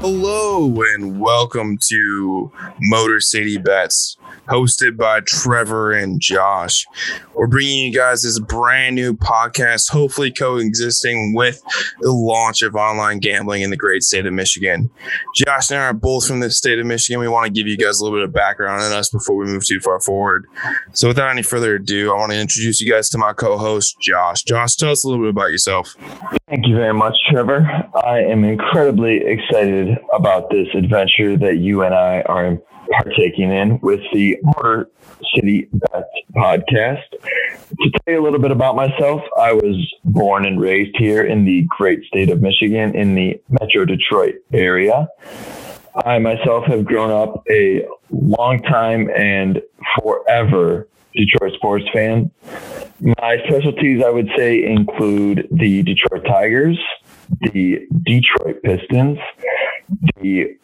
Hello and welcome to Motor City Bets, hosted by Trevor and Josh. We're bringing you guys this brand new podcast, hopefully coexisting with the launch of online gambling in the great state of Michigan. Josh and I are both from the state of Michigan. We want to give you guys a little bit of background on us before we move too far forward. So, without any further ado, I want to introduce you guys to my co host, Josh. Josh, tell us a little bit about yourself. Thank you very much, Trevor. I am incredibly excited about this adventure that you and I are partaking in with the Motor City Bets podcast. To tell you a little bit about myself, I was born and raised here in the great state of Michigan in the Metro Detroit area. I myself have grown up a long time and forever Detroit sports fan. My specialties, I would say, include the Detroit Tigers, the Detroit Pistons, the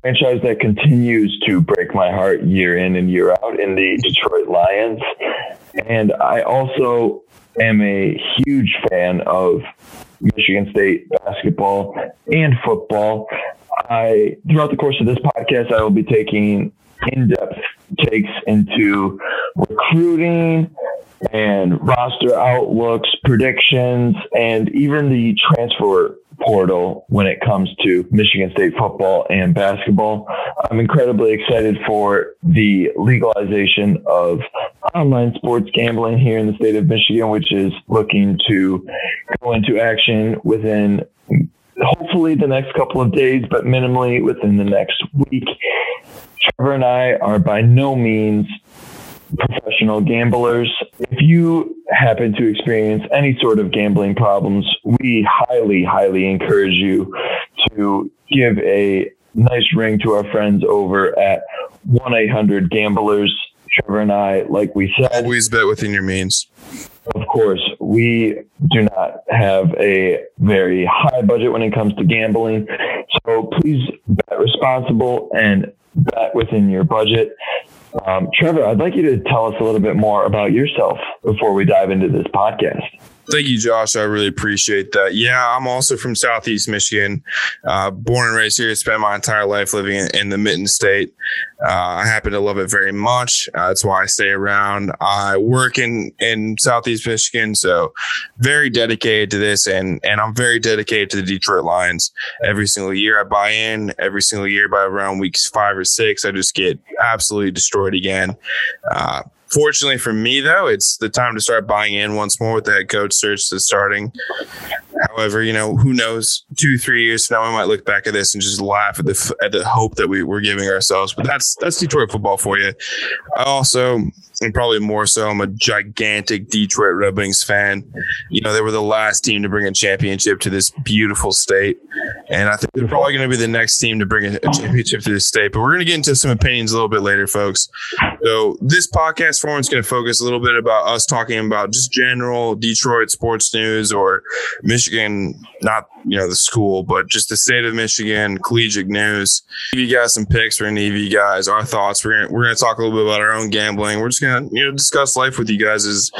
franchise that continues to break my heart year in and year out in the Detroit Lions. And I also am a huge fan of Michigan State basketball and football. I throughout the course of this podcast, I will be taking in-depth takes into recruiting and roster outlooks, predictions, and even the transfer portal when it comes to Michigan State football and basketball. I'm incredibly excited for the legalization of online sports gambling here in the state of Michigan, which is looking to go into action within hopefully the next couple of days, but minimally within the next week. Trevor and I are by no means professional gamblers. If you happen to experience any sort of gambling problems, we highly, highly encourage you to give a nice ring to our friends over at 1 800 Gamblers. Trevor and I, like we said, always bet within your means. Of course, we do not have a very high budget when it comes to gambling. So please bet responsible and bet within your budget. Um, Trevor, I'd like you to tell us a little bit more about yourself before we dive into this podcast. Thank you, Josh. I really appreciate that. Yeah, I'm also from Southeast Michigan. Uh, born and raised here. Spent my entire life living in, in the Mitten State. Uh, I happen to love it very much. Uh, that's why I stay around. I work in in Southeast Michigan, so very dedicated to this, and and I'm very dedicated to the Detroit Lions. Every single year I buy in. Every single year by around weeks five or six, I just get absolutely destroyed again. Fortunately for me, though, it's the time to start buying in once more with the head coach search that's starting. However, you know, who knows? Two, three years from now, we might look back at this and just laugh at the at the hope that we were giving ourselves. But that's that's Detroit football for you. I also and probably more so, I'm a gigantic Detroit Red Wings fan. You know, they were the last team to bring a championship to this beautiful state. And I think they're probably going to be the next team to bring a, championship to this state. But we're going to get into some opinions a little bit later, folks. So this podcast form is going to focus a little bit about us talking about just general Detroit sports news or Michigan, not, you know, the school, but just the state of Michigan, collegiate news. Give you guys some picks for any of you guys, our thoughts. We're going we're going to talk a little bit about our own gambling. We're just going you know discuss life with you guys as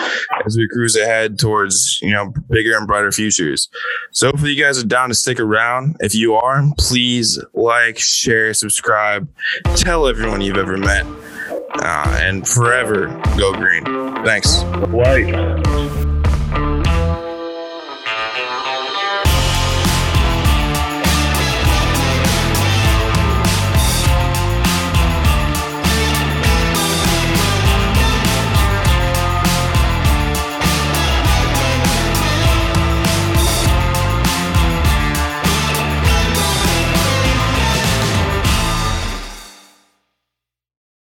as we cruise ahead towards you know bigger and brighter futures. So hopefully you guys are down to stick around. If you are, please like, share, subscribe, tell everyone you've ever met, uh, and forever go green. Thanks. White.